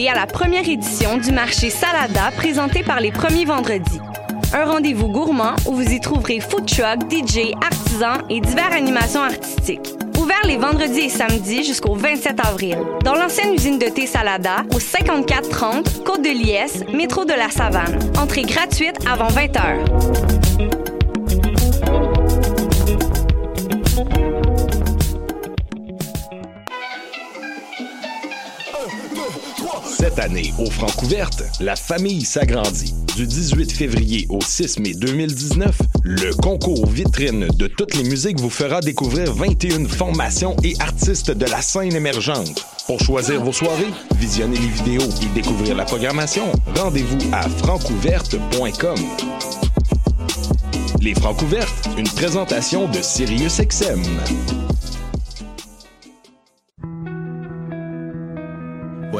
à la première édition du marché Salada présenté par les premiers vendredis. Un rendez-vous gourmand où vous y trouverez food truck, DJ, artisans et diverses animations artistiques. Ouvert les vendredis et samedis jusqu'au 27 avril. Dans l'ancienne usine de thé Salada, au 5430 Côte de Liesse, métro de la Savane. Entrée gratuite avant 20 h. Cette année, au Francouverte, la famille s'agrandit. Du 18 février au 6 mai 2019, le concours vitrine de toutes les musiques vous fera découvrir 21 formations et artistes de la scène émergente. Pour choisir vos soirées, visionner les vidéos et découvrir la programmation, rendez-vous à francouverte.com. Les Francouvertes, une présentation de SiriusXM.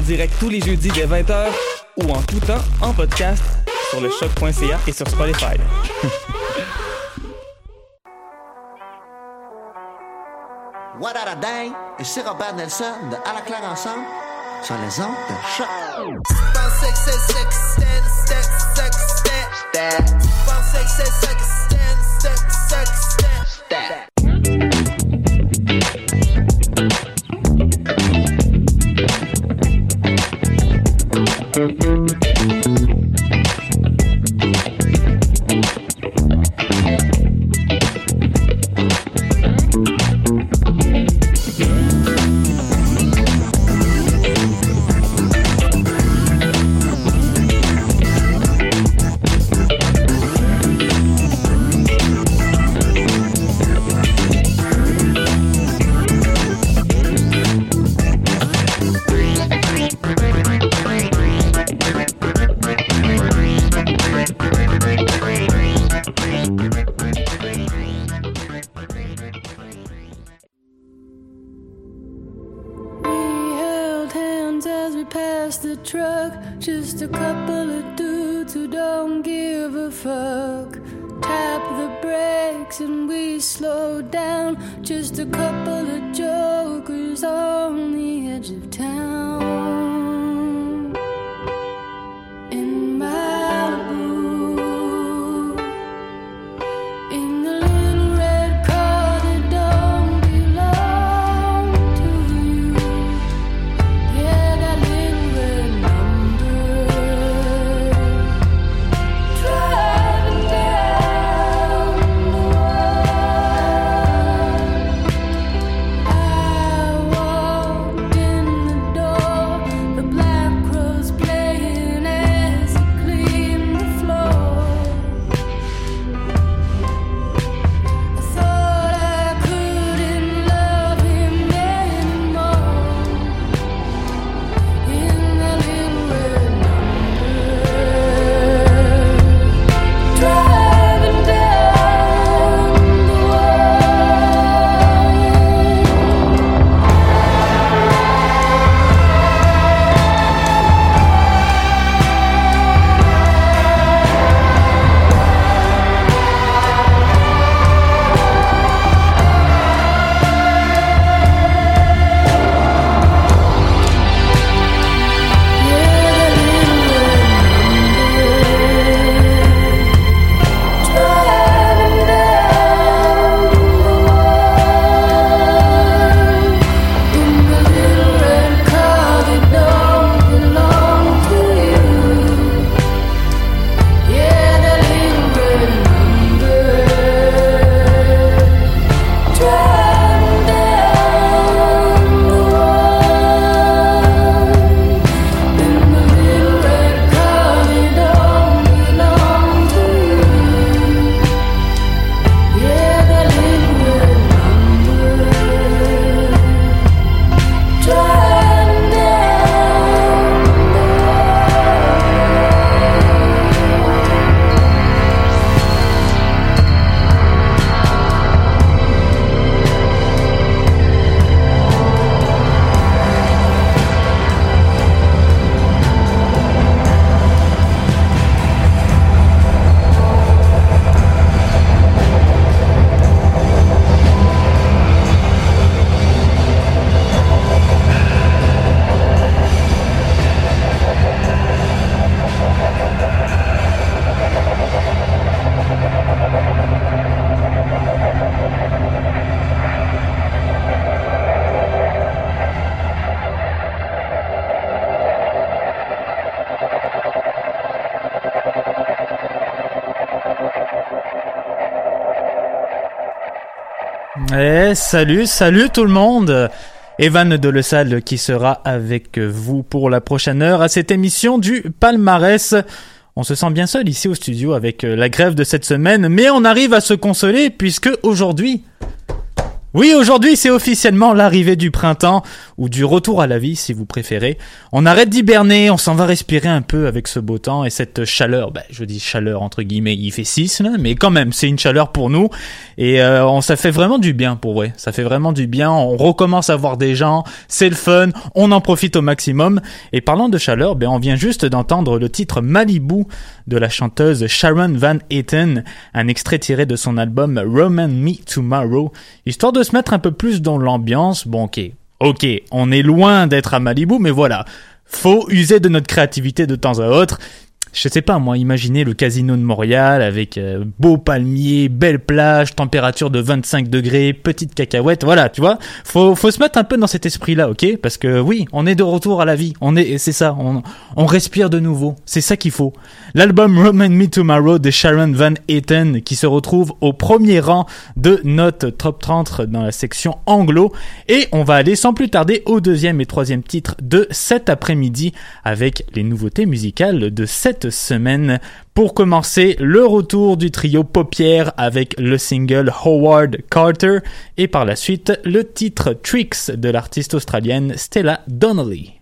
En direct tous les jeudis dès 20h ou en tout temps en podcast sur le choc.ca et sur Spotify. What a dang? Ici Robert Nelson de À la claire ensemble sur les ondes de choc. Salut, salut tout le monde. Evan de Salle qui sera avec vous pour la prochaine heure à cette émission du palmarès. On se sent bien seul ici au studio avec la grève de cette semaine, mais on arrive à se consoler puisque aujourd'hui, oui, aujourd'hui c'est officiellement l'arrivée du printemps, ou du retour à la vie si vous préférez. On arrête d'hiberner, on s'en va respirer un peu avec ce beau temps et cette chaleur, bah, je dis chaleur entre guillemets, il fait 6 là, mais quand même c'est une chaleur pour nous, et euh, on, ça fait vraiment du bien pour vrai, ça fait vraiment du bien, on recommence à voir des gens, c'est le fun, on en profite au maximum, et parlant de chaleur, ben, on vient juste d'entendre le titre Malibu de la chanteuse Sharon Van Etten, un extrait tiré de son album Roman Me Tomorrow, histoire de se mettre un peu plus dans l'ambiance. Bon, ok, ok, on est loin d'être à Malibu, mais voilà, faut user de notre créativité de temps à autre je sais pas moi, imaginez le casino de Montréal avec euh, beau palmier, belle plage, température de 25 degrés, petite cacahuète, voilà, tu vois. Faut faut se mettre un peu dans cet esprit-là, ok? Parce que oui, on est de retour à la vie, on est, c'est ça, on, on respire de nouveau, c'est ça qu'il faut. L'album Roman Me Tomorrow de Sharon Van Etten qui se retrouve au premier rang de notre top 30 dans la section anglo, et on va aller sans plus tarder au deuxième et troisième titre de cet après-midi avec les nouveautés musicales de cette semaine. Pour commencer, le retour du trio Paupière avec le single Howard Carter et par la suite le titre Tricks de l'artiste australienne Stella Donnelly.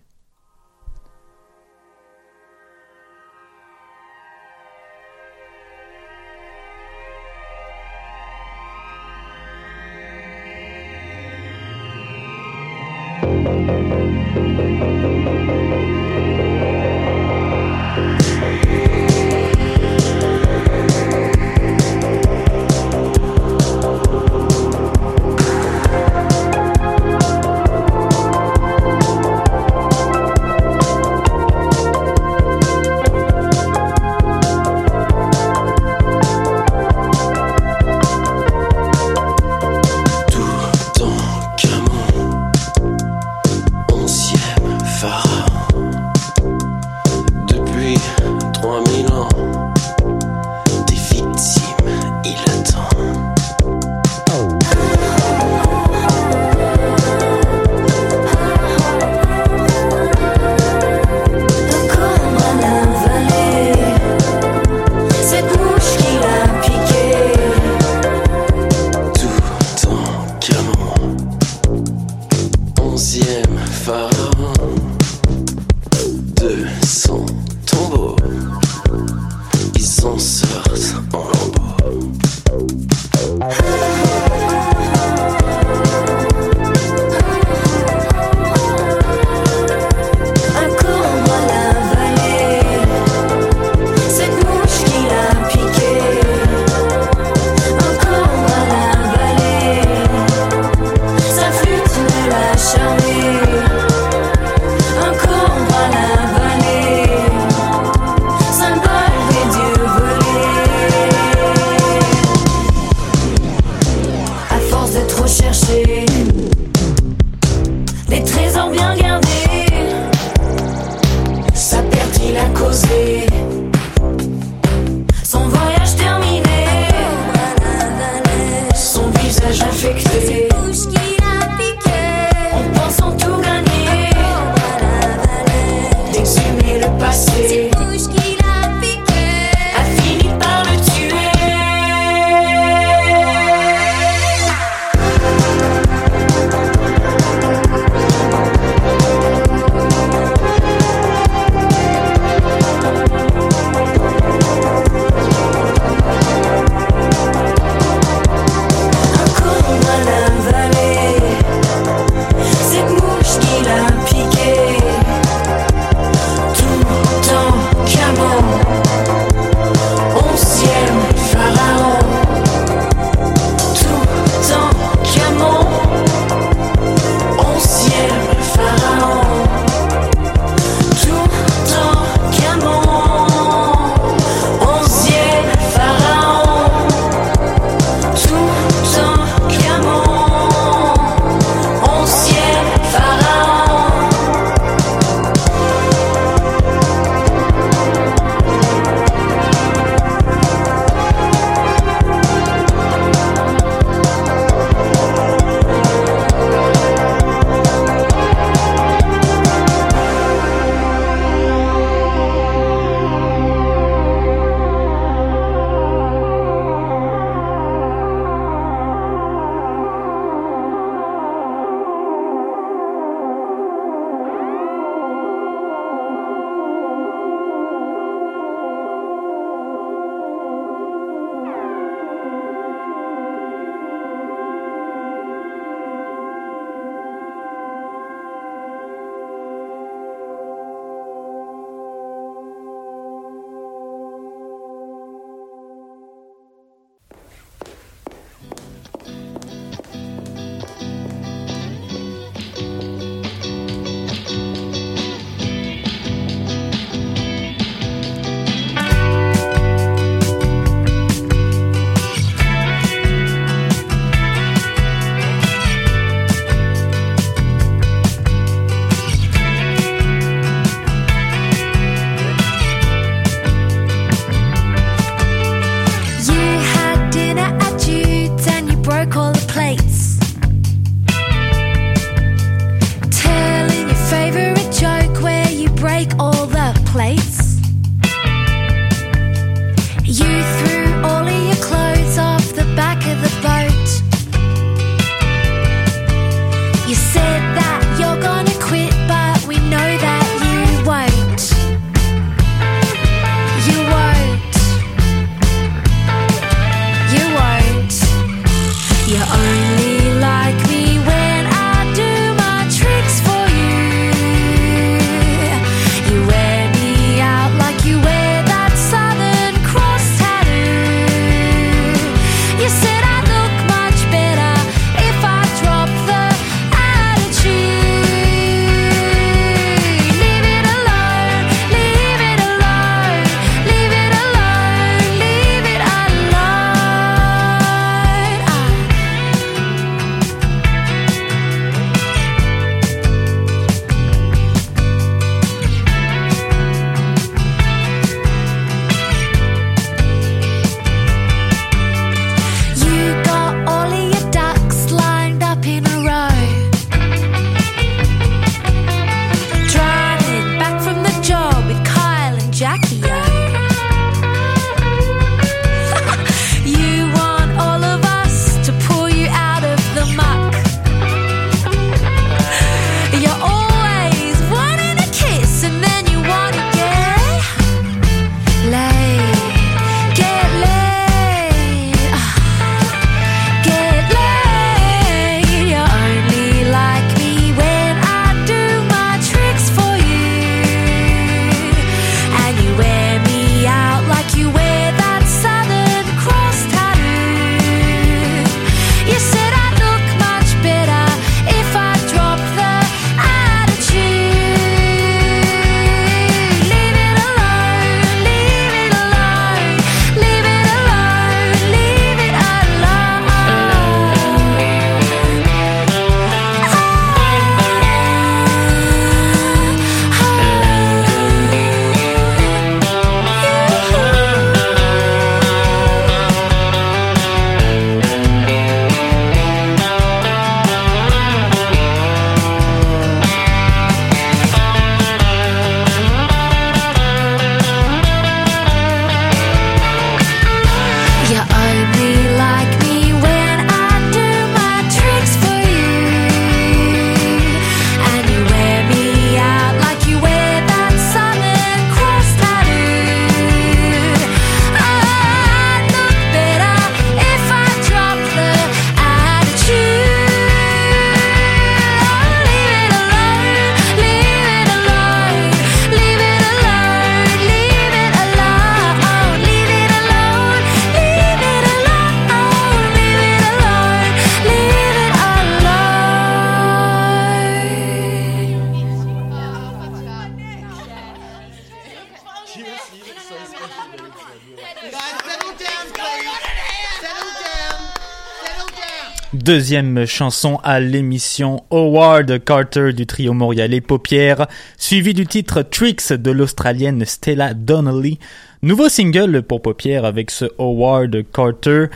Deuxième chanson à l'émission Howard Carter du trio montréalais Paupières, suivi du titre Tricks de l'Australienne Stella Donnelly. Nouveau single pour Paupières avec ce Howard Carter,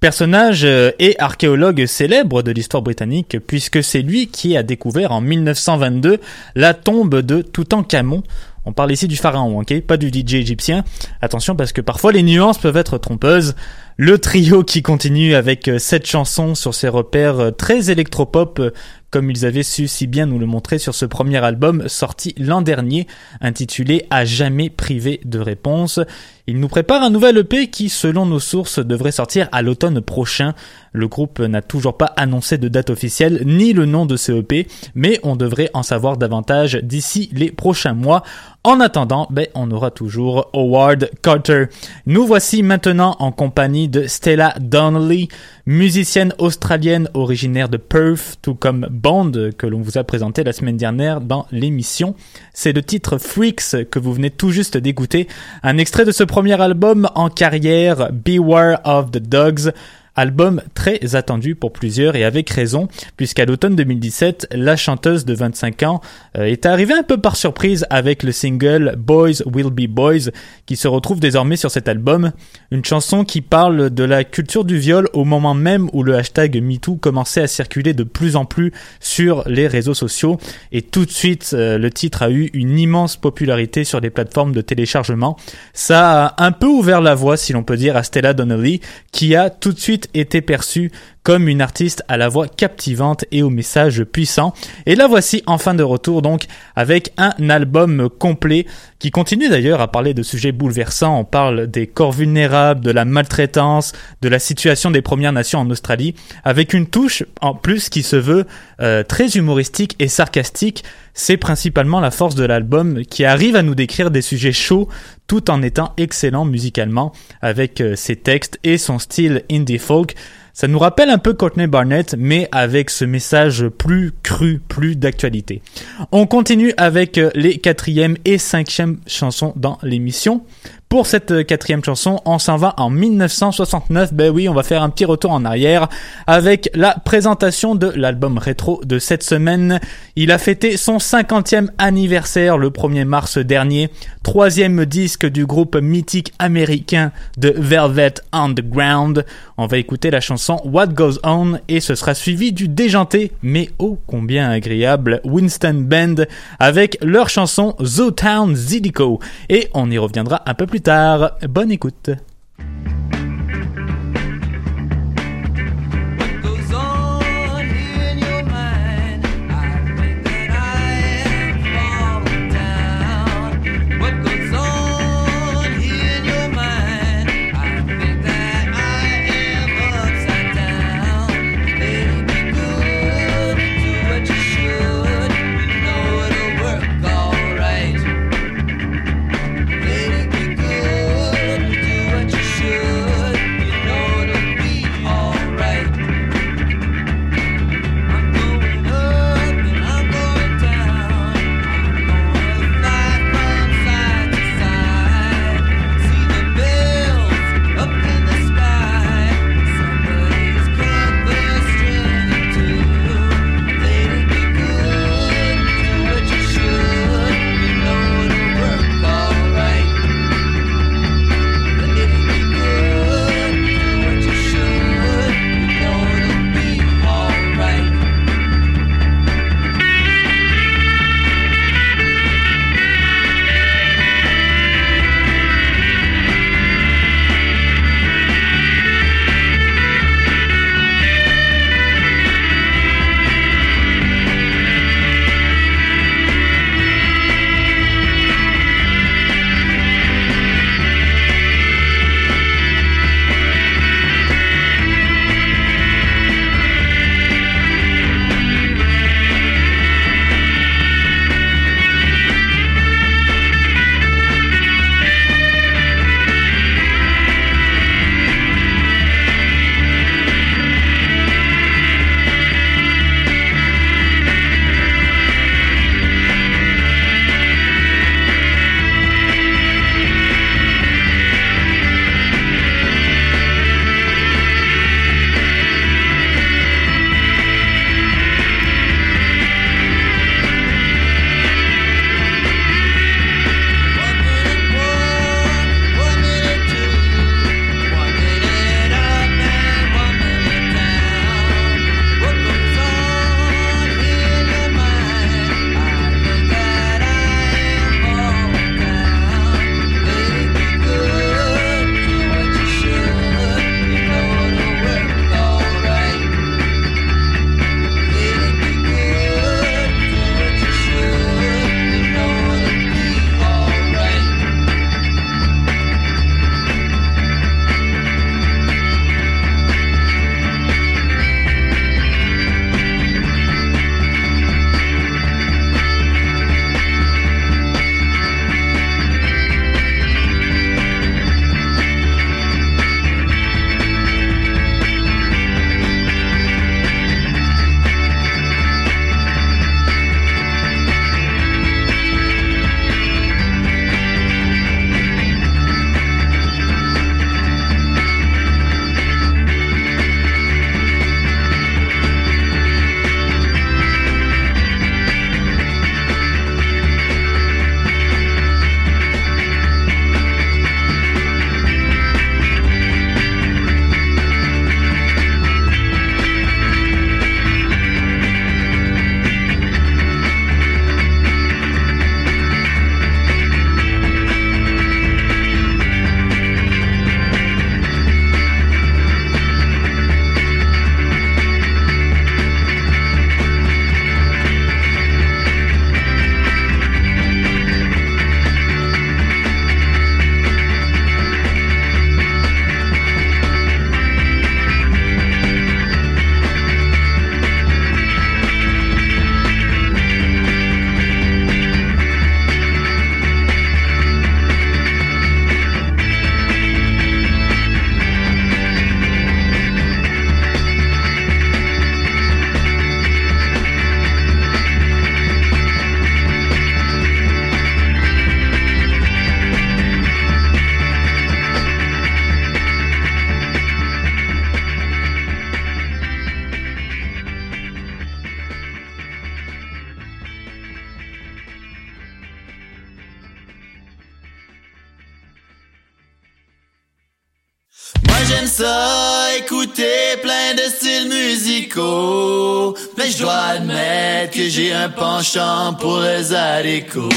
personnage euh, et archéologue célèbre de l'histoire britannique puisque c'est lui qui a découvert en 1922 la tombe de Toutankhamon. On parle ici du pharaon, ok? Pas du DJ égyptien. Attention parce que parfois les nuances peuvent être trompeuses. Le trio qui continue avec euh, cette chanson sur ses repères euh, très électropop euh, comme ils avaient su si bien nous le montrer sur ce premier album sorti l'an dernier, intitulé À jamais privé de réponse. Il nous prépare un nouvel EP qui, selon nos sources, devrait sortir à l'automne prochain. Le groupe n'a toujours pas annoncé de date officielle ni le nom de ce EP, mais on devrait en savoir davantage d'ici les prochains mois. En attendant, ben, on aura toujours Howard Carter. Nous voici maintenant en compagnie de Stella Donnelly, musicienne australienne originaire de Perth, tout comme Bond que l'on vous a présenté la semaine dernière dans l'émission. C'est le titre Freaks que vous venez tout juste d'écouter, un extrait de ce premier album en carrière, Beware of the Dogs. Album très attendu pour plusieurs et avec raison, puisqu'à l'automne 2017, la chanteuse de 25 ans euh, est arrivée un peu par surprise avec le single Boys Will Be Boys, qui se retrouve désormais sur cet album. Une chanson qui parle de la culture du viol au moment même où le hashtag MeToo commençait à circuler de plus en plus sur les réseaux sociaux. Et tout de suite, euh, le titre a eu une immense popularité sur les plateformes de téléchargement. Ça a un peu ouvert la voie, si l'on peut dire, à Stella Donnelly, qui a tout de suite été perçue comme une artiste à la voix captivante et au message puissant. Et la voici enfin de retour donc avec un album complet qui continue d'ailleurs à parler de sujets bouleversants. On parle des corps vulnérables, de la maltraitance, de la situation des Premières Nations en Australie, avec une touche en plus qui se veut euh, très humoristique et sarcastique. C'est principalement la force de l'album qui arrive à nous décrire des sujets chauds tout en étant excellent musicalement avec euh, ses textes et son style indie folk. Ça nous rappelle un peu Courtney Barnett, mais avec ce message plus cru, plus d'actualité. On continue avec euh, les quatrième et cinquième chansons dans l'émission. Pour cette euh, quatrième chanson, on s'en va en 1969. Ben oui, on va faire un petit retour en arrière avec la présentation de l'album rétro de cette semaine. Il a fêté son 50e anniversaire le 1er mars dernier. Troisième disque du groupe mythique américain de Velvet Underground. On va écouter la chanson What Goes On et ce sera suivi du déjanté mais ô combien agréable Winston Band avec leur chanson Zootown Zidico. Et on y reviendra un peu plus tard. Bonne écoute. penchant pour les haricots.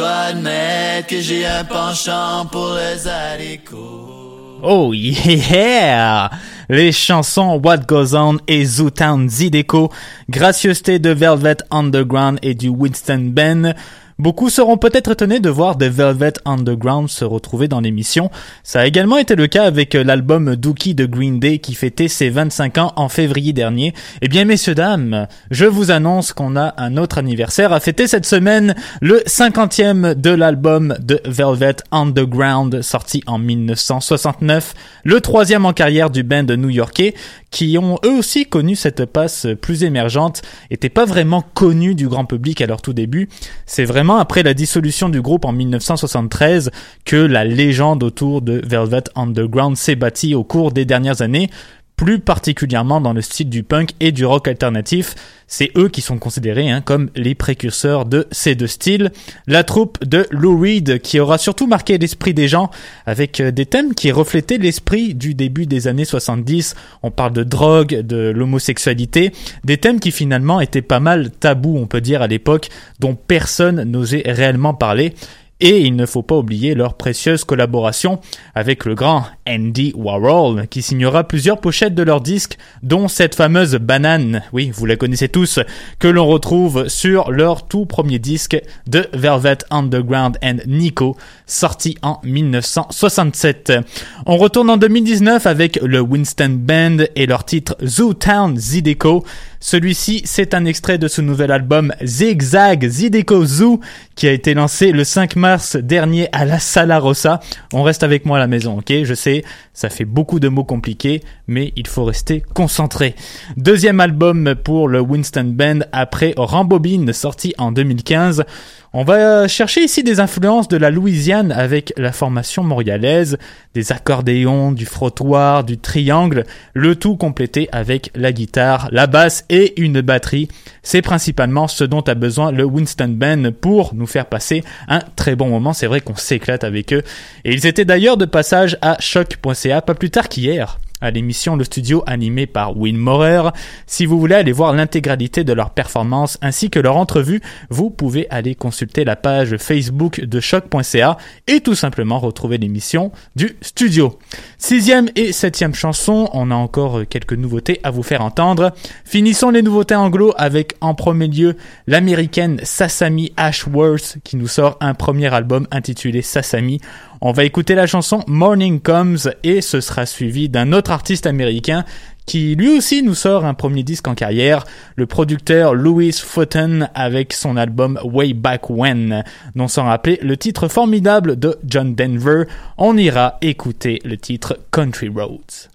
Admettre que j'ai un penchant pour les Oh yeah! Les chansons What Goes On et Zootown Zideco, gracieuseté de Velvet Underground et du Winston Ben, Beaucoup seront peut-être étonnés de voir The Velvet Underground se retrouver dans l'émission. Ça a également été le cas avec l'album Dookie de Green Day qui fêtait ses 25 ans en février dernier. Eh bien, messieurs, dames, je vous annonce qu'on a un autre anniversaire à fêter cette semaine, le 50e de l'album de Velvet Underground sorti en 1969, le troisième en carrière du band new-yorkais qui ont eux aussi connu cette passe plus émergente, étaient pas vraiment connus du grand public à leur tout début. C'est vraiment après la dissolution du groupe en 1973 que la légende autour de Velvet Underground s'est bâtie au cours des dernières années, plus particulièrement dans le style du punk et du rock alternatif. C'est eux qui sont considérés hein, comme les précurseurs de ces deux styles. La troupe de Lou Reed qui aura surtout marqué l'esprit des gens avec euh, des thèmes qui reflétaient l'esprit du début des années 70. On parle de drogue, de l'homosexualité, des thèmes qui finalement étaient pas mal tabous on peut dire à l'époque, dont personne n'osait réellement parler. Et il ne faut pas oublier leur précieuse collaboration avec le grand Andy Warhol, qui signera plusieurs pochettes de leurs disques, dont cette fameuse banane, oui, vous la connaissez tous, que l'on retrouve sur leur tout premier disque de Velvet Underground and Nico, sorti en 1967. On retourne en 2019 avec le Winston Band et leur titre Zoo Town Zideco. Celui-ci, c'est un extrait de ce nouvel album Zigzag Zideco Zoo qui a été lancé le 5 mars dernier à la Sala Rossa. On reste avec moi à la maison, ok? Je sais, ça fait beaucoup de mots compliqués, mais il faut rester concentré. Deuxième album pour le Winston Band après Rambobine sorti en 2015. On va chercher ici des influences de la Louisiane avec la formation montréalaise, des accordéons, du frottoir, du triangle, le tout complété avec la guitare, la basse et une batterie. C'est principalement ce dont a besoin le Winston Band pour nous faire passer un très bon moment. C'est vrai qu'on s'éclate avec eux. Et ils étaient d'ailleurs de passage à choc.ca pas plus tard qu'hier à l'émission Le Studio animé par Win Morer. Si vous voulez aller voir l'intégralité de leur performance ainsi que leur entrevue, vous pouvez aller consulter la page Facebook de choc.ca et tout simplement retrouver l'émission du studio. Sixième et septième chanson, on a encore quelques nouveautés à vous faire entendre. Finissons les nouveautés anglo avec en premier lieu l'américaine Sasami Ashworth qui nous sort un premier album intitulé Sasami. On va écouter la chanson Morning Comes et ce sera suivi d'un autre artiste américain qui lui aussi nous sort un premier disque en carrière, le producteur Louis Fulton avec son album Way Back When, dont sans rappeler le titre formidable de John Denver. On ira écouter le titre Country Roads.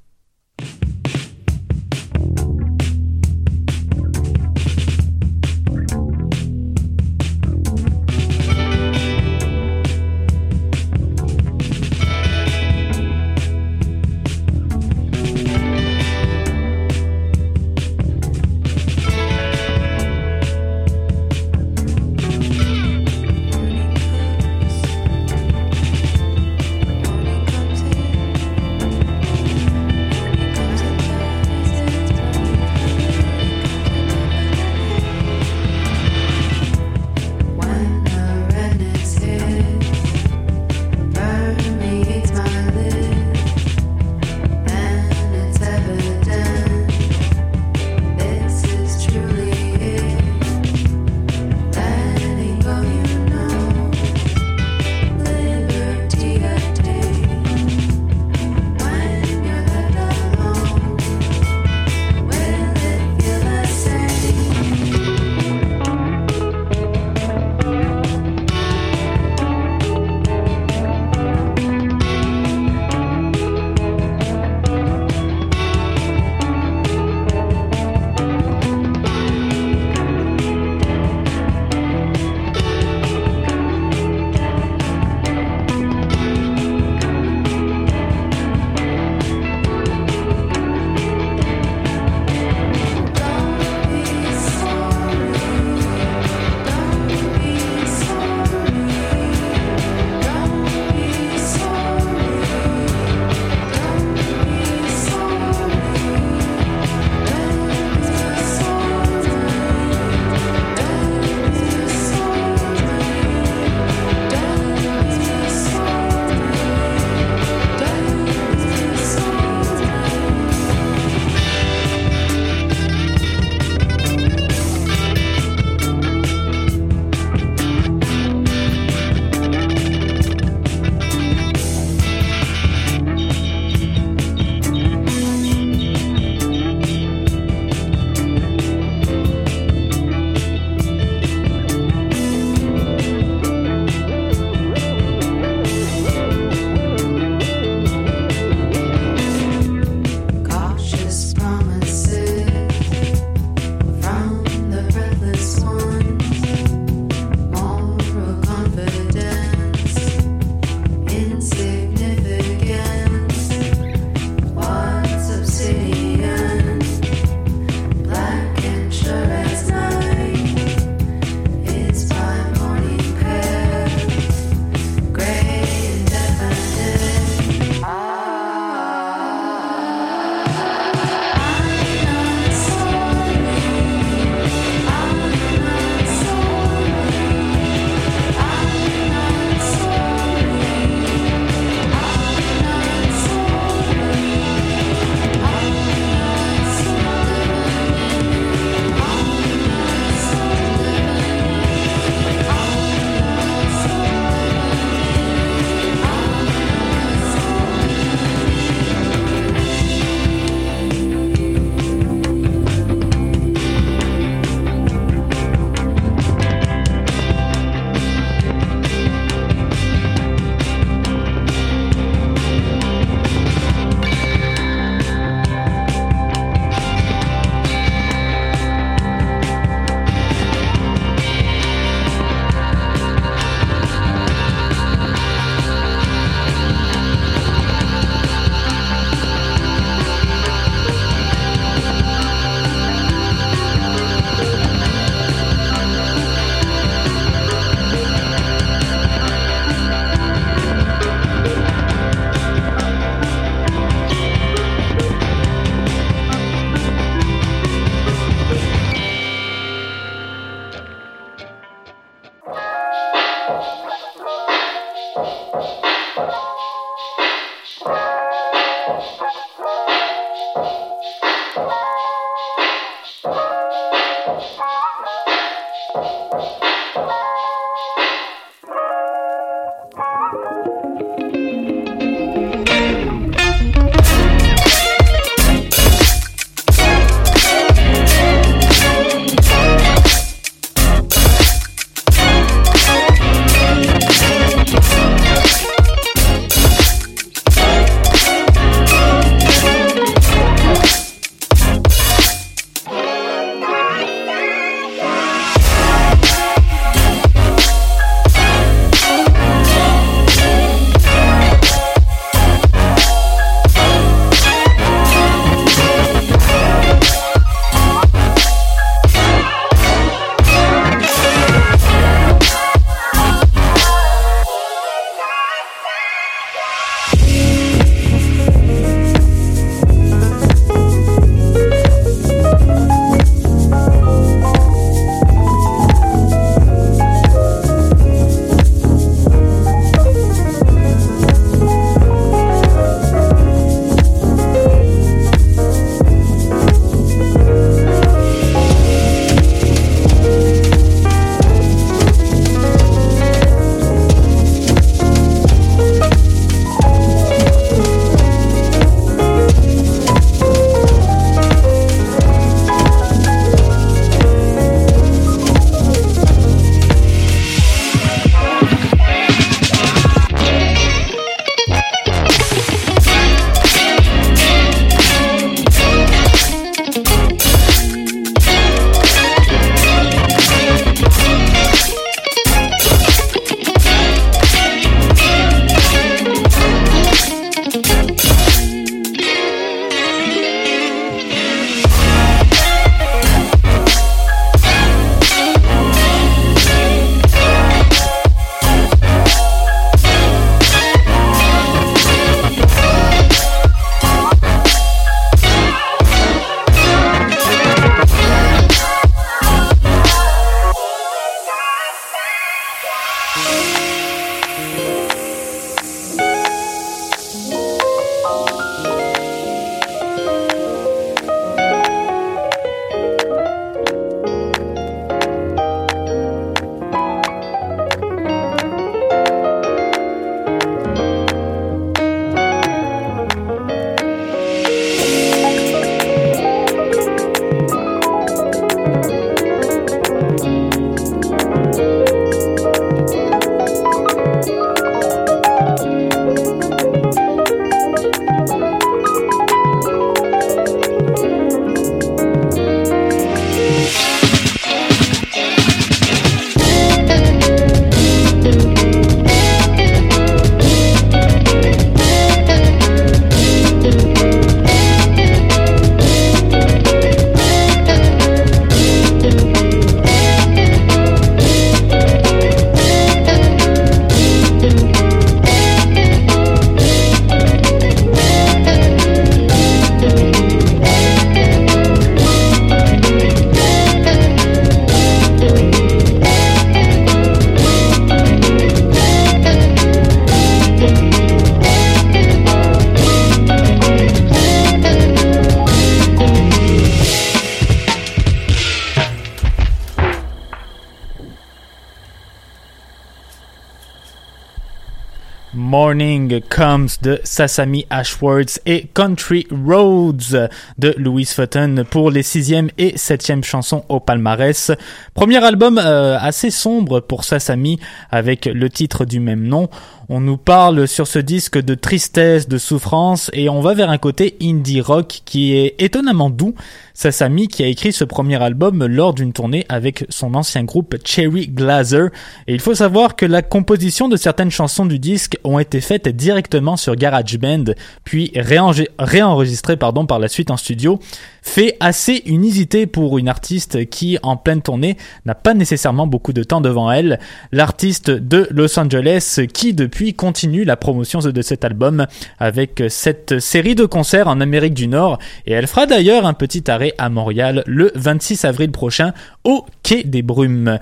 Morning Comes de Sasami Ashworth et Country Roads de Louise Futton pour les sixième et septième chansons au palmarès. Premier album euh, assez sombre pour Sasami avec le titre du même nom. On nous parle sur ce disque de tristesse, de souffrance et on va vers un côté indie rock qui est étonnamment doux. Sasami qui a écrit ce premier album lors d'une tournée avec son ancien groupe Cherry Glazer. Et il faut savoir que la composition de certaines chansons du disque ont été faites directement sur GarageBand puis réenregistrées par la suite en studio fait assez une pour une artiste qui, en pleine tournée, n'a pas nécessairement beaucoup de temps devant elle. L'artiste de Los Angeles qui, depuis, continue la promotion de cet album avec cette série de concerts en Amérique du Nord et elle fera d'ailleurs un petit arrêt à Montréal le 26 avril prochain au Quai des Brumes.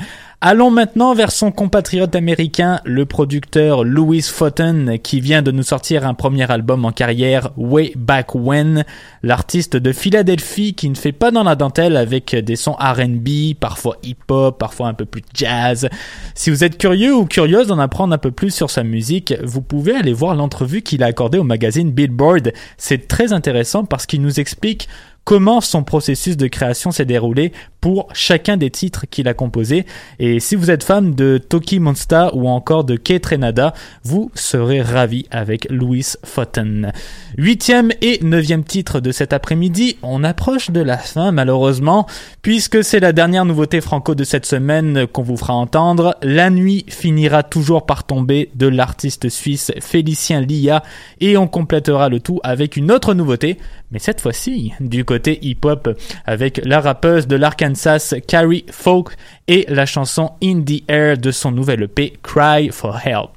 Allons maintenant vers son compatriote américain, le producteur Louis Fountain, qui vient de nous sortir un premier album en carrière, Way Back When, l'artiste de Philadelphie qui ne fait pas dans la dentelle avec des sons R&B, parfois hip-hop, parfois un peu plus jazz. Si vous êtes curieux ou curieuse d'en apprendre un peu plus sur sa musique, vous pouvez aller voir l'entrevue qu'il a accordée au magazine Billboard. C'est très intéressant parce qu'il nous explique comment son processus de création s'est déroulé pour chacun des titres qu'il a composés. Et si vous êtes fan de Toki Monsta ou encore de Kate Renada, vous serez ravi avec Louis Fountain. Huitième et neuvième titre de cet après-midi, on approche de la fin malheureusement, puisque c'est la dernière nouveauté franco de cette semaine qu'on vous fera entendre. La nuit finira toujours par tomber de l'artiste suisse Félicien Lia et on complétera le tout avec une autre nouveauté, mais cette fois-ci du côté hip-hop avec la rappeuse de l'Arkansas Carrie Folk et la chanson In the Air de son nouvel EP Cry for Help.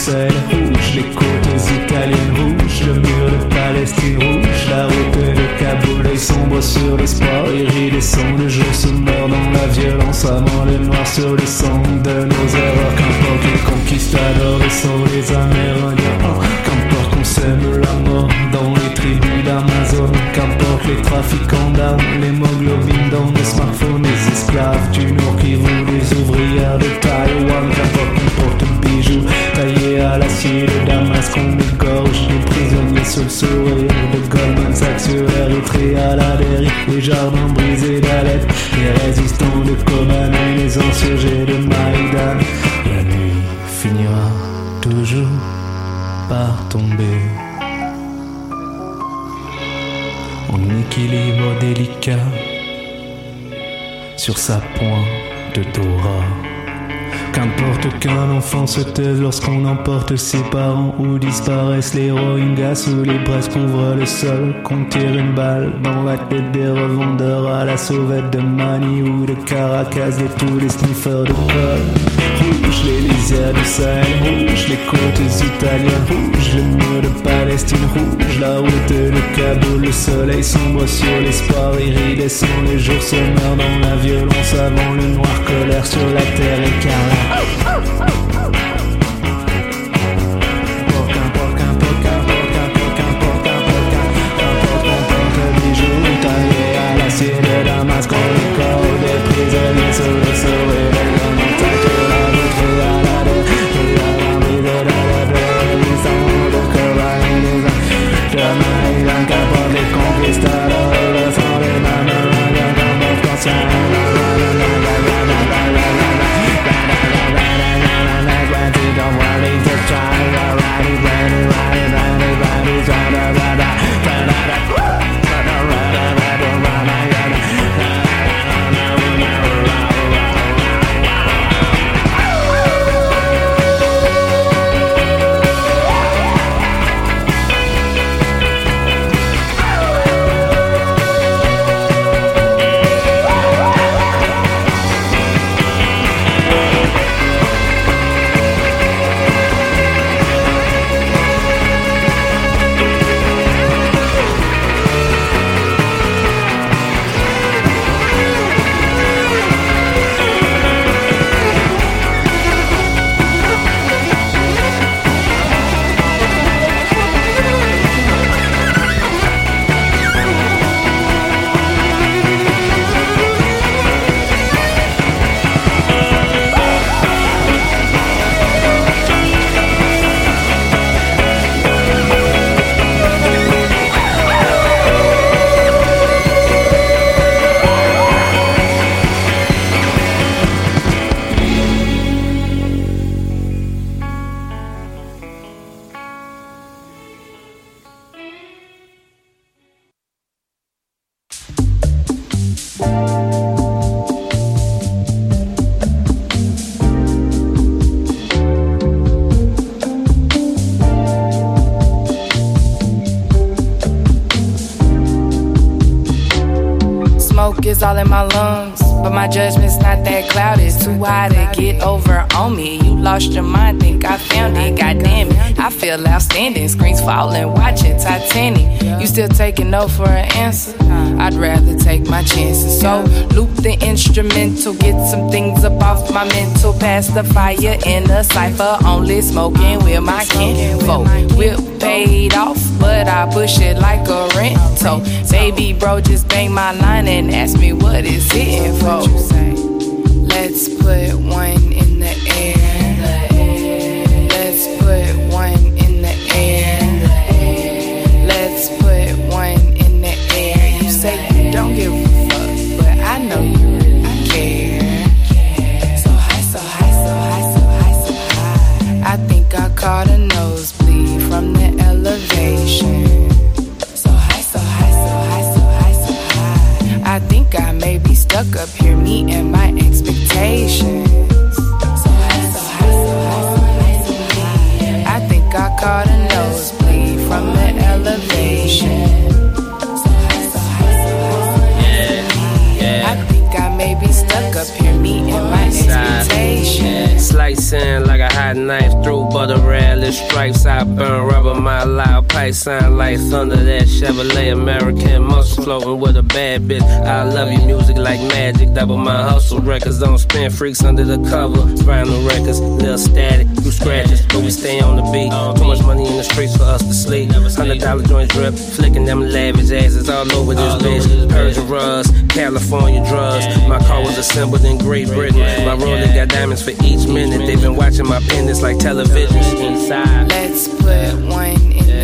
Rouge, les côtes italiennes rouges, le mur de Palestine rouge, la route de Kaboul est sombre sur l'espoir iridescent, le jour se meurt dans la violence, amant le noir sur le sang de nos erreurs, qu'importe les conquistadors et sont les Amérindiens, oh, qu'importe qu'on sème la mort dans les tribus d'Amazon, qu'importe les trafiquants d'armes, l'hémoglobine dans nos smartphones, les esclaves du Nord qui vous les ouvrières de temps à l'acide Damas qu'on égorge Les prisonniers sous le sourire de Goldman Sachs sur Érythrée à la dérive Les jardins brisés d'Alep Les résistants de Koban et les insurgés de Maïdan. La nuit finira toujours par tomber. En équilibre délicat sur sa pointe de d'aura lorsqu'on emporte ses parents ou disparaissent les Rohingyas ou les braises couvrent le sol. Qu'on tire une balle dans la tête des revendeurs à la sauvette de Mani ou de Caracas de tous les sniffers de col. Rouge les lisières du Sahel, rouge les côtes italiennes, rouge le mur de Palestine, rouge la route de Kaboul, le soleil sombre sur l'espoir iridescent, les jours se meurent dans la violence avant le noir colère sur la terre écarlate. I feel outstanding. Screens falling, watching Titanic. You still taking no for an answer? I'd rather take my chances. So loop the instrumental, get some things up off my mental. Pass the fire in a cipher. Only smoking with my kinfolk. Whip paid off, but I push it like a rental. Baby bro, just bang my line and ask me what is hitting for. Let's put one in relish stripes. I burn rubber, my loud pipe sound like thunder. That Chevrolet American muscle floating with a bad bitch. I love you, music like magic. Double my hustle records don't spin freaks under the cover. Vinyl records, little static, few scratches, but we stay on the beat. Too much money in the streets for us to sleep. Hundred dollar joints drip, flicking them lavish asses all over this bitch. Persian rugs, California drugs. My car was assembled in Great Britain. My Rolex got diamonds for each minute. They've been watching my pendants like televisions inside. Let's put one in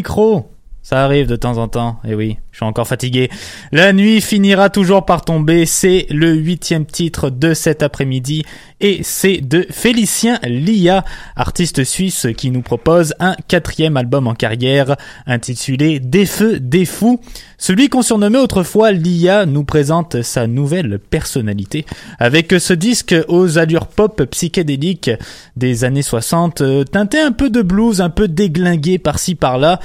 micro. Ça arrive de temps en temps, et oui, suis encore fatigué. La nuit finira toujours par tomber, c'est le huitième titre de cet après-midi, et c'est de Félicien Lia, artiste suisse qui nous propose un quatrième album en carrière, intitulé Des Feux, des Fous. Celui qu'on surnommait autrefois Lia nous présente sa nouvelle personnalité, avec ce disque aux allures pop psychédéliques des années 60, euh, teinté un peu de blues, un peu déglingué par-ci par-là,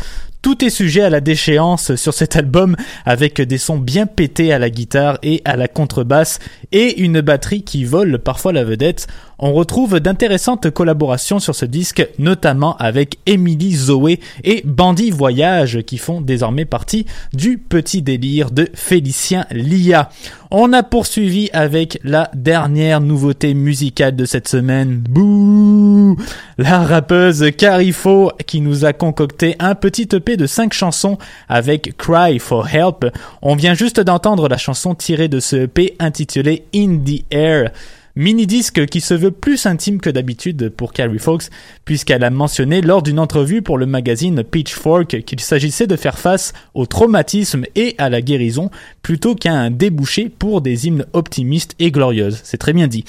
tout est sujet à la déchéance sur cet album avec des sons bien pétés à la guitare et à la contrebasse et une batterie qui vole parfois la vedette. On retrouve d'intéressantes collaborations sur ce disque, notamment avec Emily Zoé et Bandit Voyage qui font désormais partie du petit délire de Félicien Lia. On a poursuivi avec la dernière nouveauté musicale de cette semaine. Bouh La rappeuse Carifo qui nous a concocté un petit EP de 5 chansons avec Cry for Help. On vient juste d'entendre la chanson tirée de ce EP intitulée In the Air. Mini-disque qui se veut plus intime que d'habitude pour Carrie Fox, puisqu'elle a mentionné lors d'une entrevue pour le magazine Pitchfork qu'il s'agissait de faire face au traumatisme et à la guérison plutôt qu'à un débouché pour des hymnes optimistes et glorieuses. C'est très bien dit.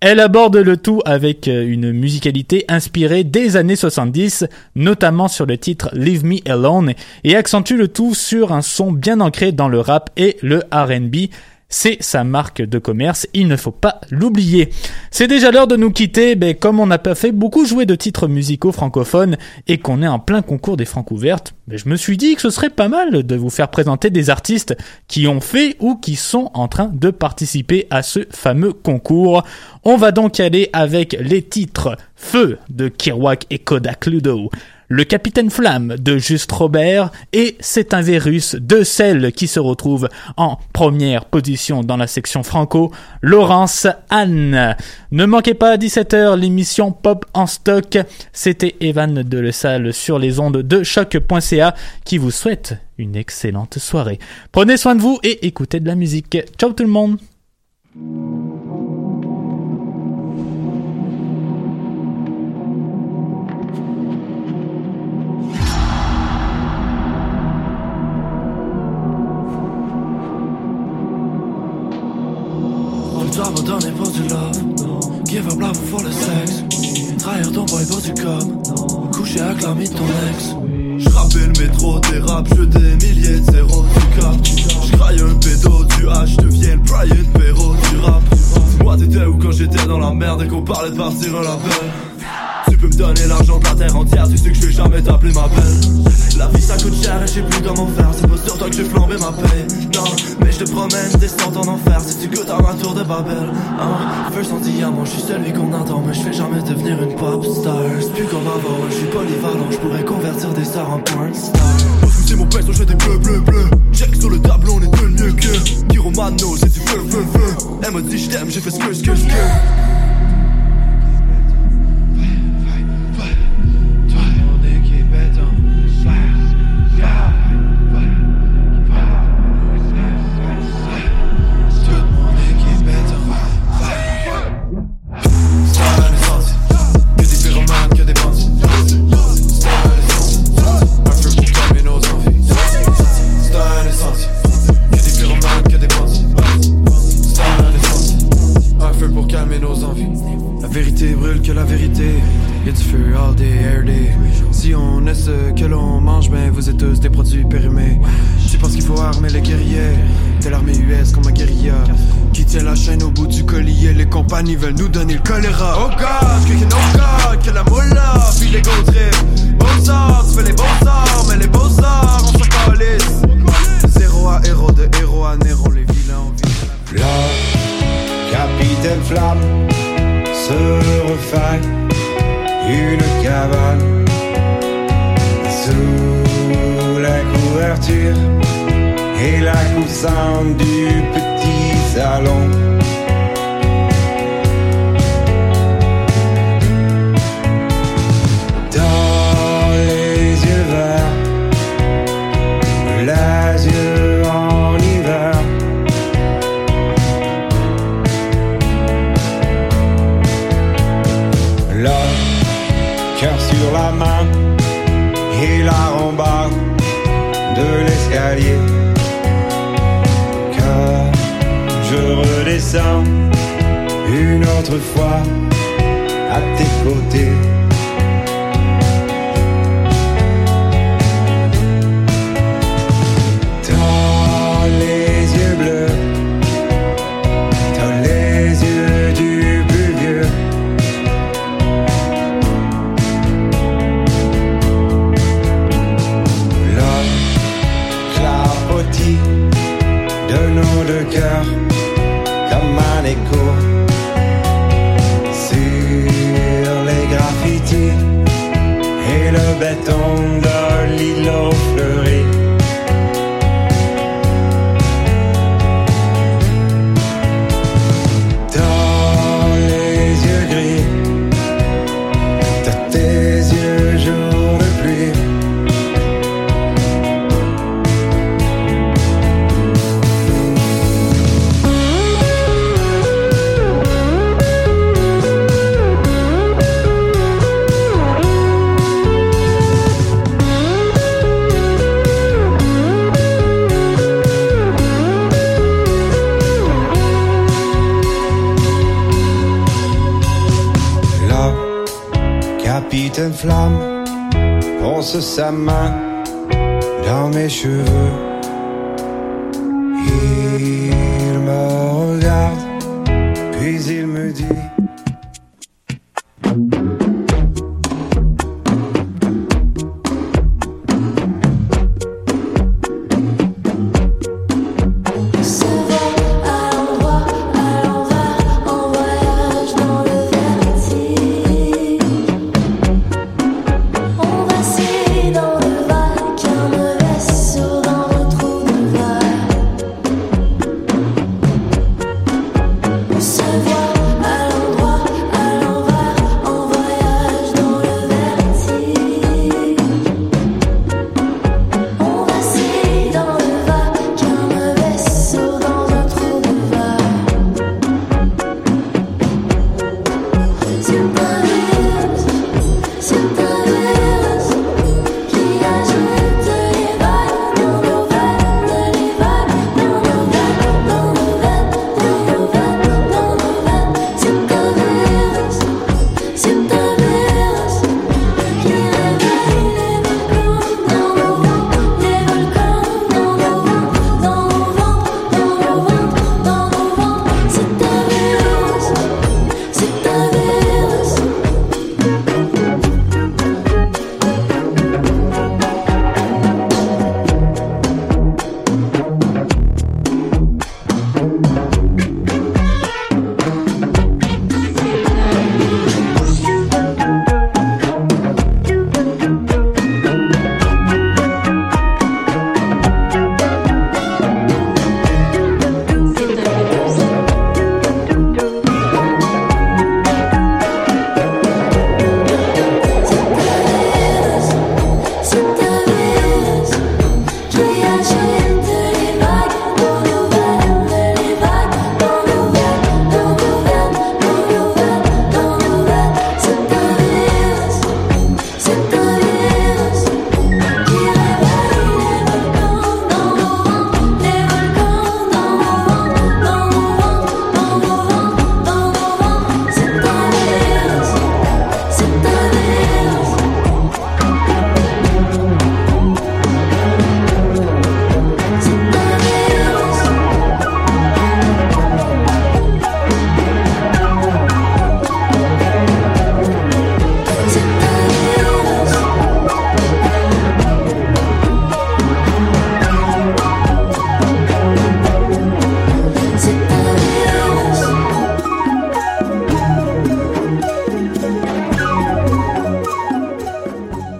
Elle aborde le tout avec euh, une musicalité inspirée des années 70, notamment sur le titre Leave Me Alone, et accentue le tout sur un son bien ancré dans le rap et le RB, c'est sa marque de commerce, il ne faut pas l'oublier. C'est déjà l'heure de nous quitter, mais comme on n'a pas fait beaucoup jouer de titres musicaux francophones et qu'on est en plein concours des Francouvertes, mais je me suis dit que ce serait pas mal de vous faire présenter des artistes qui ont fait ou qui sont en train de participer à ce fameux concours. On va donc aller avec les titres Feu de Kirouac et Kodak Ludo, le Capitaine Flamme de Juste Robert et C'est un virus de celle qui se retrouve en première position dans la section franco, Laurence Anne. Ne manquez pas à 17h l'émission Pop en stock. C'était Evan de Le Salle sur les ondes de choc.ca qui vous souhaite une excellente soirée. Prenez soin de vous et écoutez de la musique. Ciao tout le monde. Love pour le sexe. Trahir ton boy du com. Coucher avec l'ami de ton ex. J'rappelle le métro, des rap, je des milliers de zéros du cap J'craille un pédo du H, deviens le Brian Perrault du rap Moi t'étais où quand j'étais dans la merde et qu'on parlait de partir à la belle tu peux me donner l'argent de la terre entière, tu sais que je vais jamais t'appeler ma belle. La vie ça coûte cher et je sais plus comment faire, c'est pas sur toi que j'ai flambé ma paix. Non, mais je te promène descente en enfer si tu goûtes à ma tour de Babel. Hein, first en diamant, je suis celui qu'on attend, mais je vais jamais devenir une pop star. C'est plus comme avant, je suis polyvalent, je pourrais convertir des stars en porn stars. c'est mon pèse, je fais des bleus, bleus, bleus. Check sur le tableau, on est deux mieux que. Pyromano, c'est du feu, feu, feu. Elle m'a dit je t'aime, j'ai fait ce que, ce que, ce que. Si on est ce que l'on mange, ben vous êtes tous des produits périmés. Tu penses qu'il faut armer les guerriers? T'es l'armée US comme un guérilla. Qui tient la chaîne au bout du collier? Les compagnies veulent nous donner le choléra. Oh God, que oh God, que la moula, puis les. Beaux arts, tu fais les beaux arts, mais les beaux arts, on s'en calisse. Zéro à héros, de héros à Néron, les vilains ont vu. Là, capitaine flamme se refait une cabane sous la couverture et la coussin du petit salon. Une autre fois à tes côtés. Sur les graffitis et le béton de l'îlot fleuri.